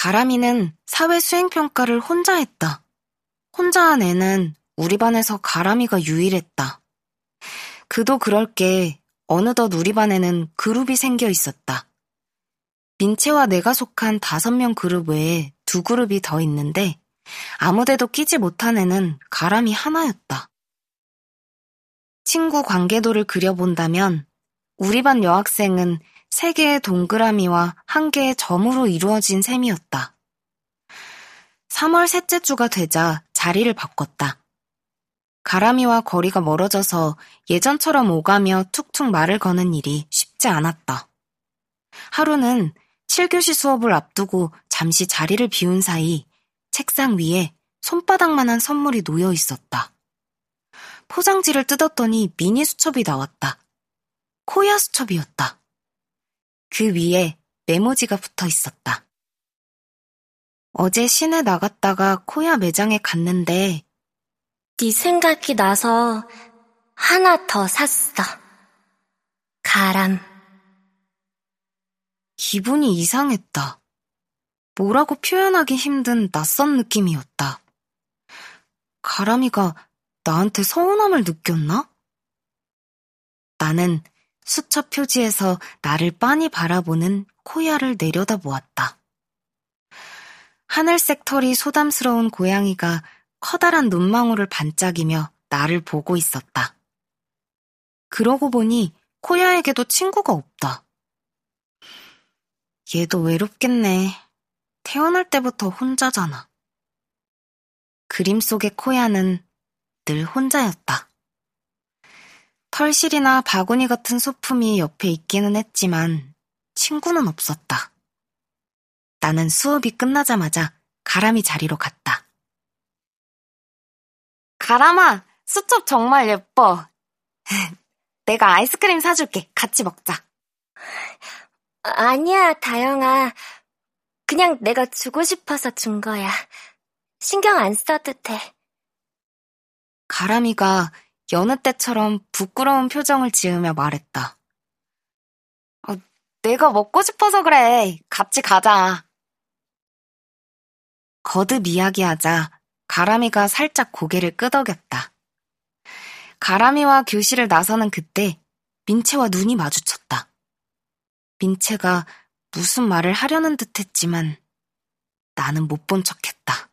가람이는 사회 수행평가를 혼자 했다. 혼자 한 애는 우리 반에서 가람이가 유일했다. 그도 그럴 게 어느덧 우리 반에는 그룹이 생겨 있었다. 민채와 내가 속한 다섯 명 그룹 외에 두 그룹이 더 있는데 아무데도 끼지 못한 애는 가람이 하나였다. 친구 관계도를 그려본다면 우리 반 여학생은 세 개의 동그라미와 한 개의 점으로 이루어진 셈이었다. 3월 셋째 주가 되자 자리를 바꿨다. 가람이와 거리가 멀어져서 예전처럼 오가며 툭툭 말을 거는 일이 쉽지 않았다. 하루는 7교시 수업을 앞두고 잠시 자리를 비운 사이 책상 위에 손바닥만한 선물이 놓여 있었다. 포장지를 뜯었더니 미니 수첩이 나왔다. 코야 수첩이었다. 그 위에 메모지가 붙어 있었다. 어제 시내 나갔다가 코야 매장에 갔는데 네 생각이 나서 하나 더 샀어. 가람. 기분이 이상했다. 뭐라고 표현하기 힘든 낯선 느낌이었다. 가람이가 나한테 서운함을 느꼈나? 나는 수첩 표지에서 나를 빤히 바라보는 코야를 내려다 보았다. 하늘색 털이 소담스러운 고양이가 커다란 눈망울을 반짝이며 나를 보고 있었다. 그러고 보니 코야에게도 친구가 없다. 얘도 외롭겠네. 태어날 때부터 혼자잖아. 그림 속의 코야는 늘 혼자였다. 털실이나 바구니 같은 소품이 옆에 있기는 했지만 친구는 없었다. 나는 수업이 끝나자마자 가람이 자리로 갔다. 가람아, 수첩 정말 예뻐. 내가 아이스크림 사줄게. 같이 먹자. 아니야, 다영아. 그냥 내가 주고 싶어서 준 거야. 신경 안 써도 돼. 가람이가 여느 때처럼 부끄러운 표정을 지으며 말했다. 어, 내가 먹고 싶어서 그래. 같이 가자. 거듭 이야기하자 가람이가 살짝 고개를 끄덕였다. 가람이와 교실을 나서는 그때 민채와 눈이 마주쳤다. 민채가 무슨 말을 하려는 듯 했지만 나는 못 본 척 했다.